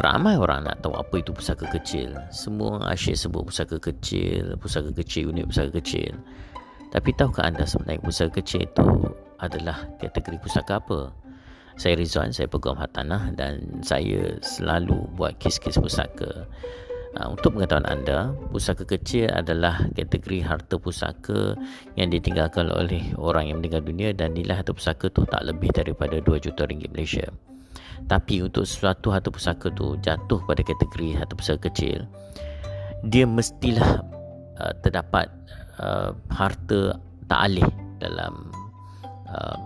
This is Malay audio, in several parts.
Ramai orang nak tahu apa itu pusaka kecil. Semua asyik sebut pusaka kecil, pusaka kecil, unit pusaka kecil. Tapi tahukah anda sebenarnya pusaka kecil itu adalah kategori pusaka apa? Saya Rizwan, saya peguam hartanah dan saya selalu buat kes-kes pusaka. Uh, untuk pengetahuan anda, pusaka kecil adalah kategori harta pusaka yang ditinggalkan oleh orang yang meninggal dunia dan nilai harta pusaka tu tak lebih daripada 2 juta ringgit Malaysia. Tapi untuk sesuatu harta pusaka tu jatuh pada kategori harta pusaka kecil, dia mestilah uh, terdapat uh, harta tak alih dalam uh,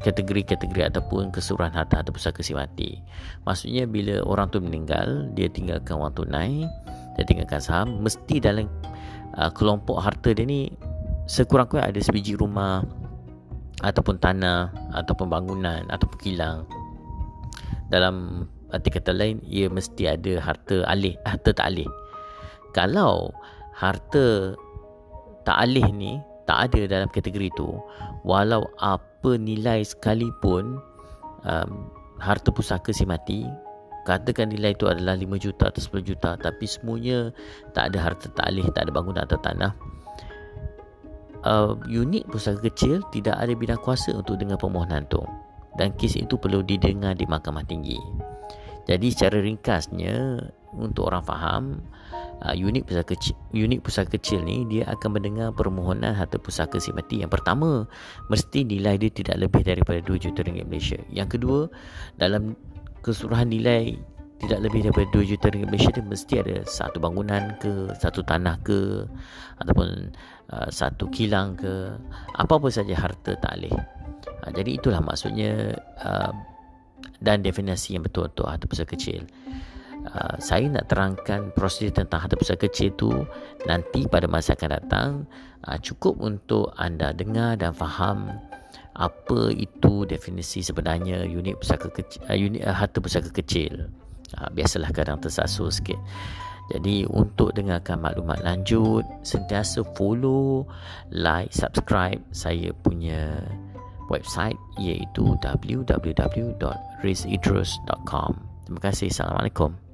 kategori-kategori ataupun keseluruhan harta atau pusaka si mati. Maksudnya bila orang tu meninggal, dia tinggalkan wang tunai, dia tinggalkan saham, mesti dalam uh, kelompok harta dia ni sekurang-kurang ada sebiji rumah ataupun tanah ataupun bangunan ataupun kilang. Dalam arti kata lain, ia mesti ada harta alih, harta tak alih. Kalau harta tak alih ni tak ada dalam kategori itu, walau apa nilai sekalipun um, harta pusaka si mati katakan nilai itu adalah 5 juta atau 10 juta tapi semuanya tak ada harta taklih tak ada bangunan atau tanah uh, unit pusaka kecil tidak ada bidang kuasa untuk dengar permohonan tu dan kes itu perlu didengar di mahkamah tinggi. Jadi secara ringkasnya untuk orang faham uh, unit pusaka kecil unit pusaka kecil ni dia akan mendengar permohonan harta pusaka si mati. Yang pertama mesti nilai dia tidak lebih daripada 2 juta ringgit Malaysia. Yang kedua dalam keseluruhan nilai tidak lebih daripada 2 juta ringgit Malaysia dia mesti ada satu bangunan ke satu tanah ke ataupun uh, satu kilang ke apa-apa saja harta taklih uh, jadi itulah maksudnya uh, dan definisi yang betul untuk harta pusaka kecil. Uh, saya nak terangkan prosedur tentang harta pusaka kecil itu nanti pada masa akan datang. Uh, cukup untuk anda dengar dan faham apa itu definisi sebenarnya unit pusaka kecil uh, unit uh, harta pusaka kecil. Uh, biasalah kadang tersasul sikit. Jadi untuk dengarkan maklumat lanjut sentiasa follow like subscribe saya punya website iaitu www.rizidrus.com Terima kasih. Assalamualaikum.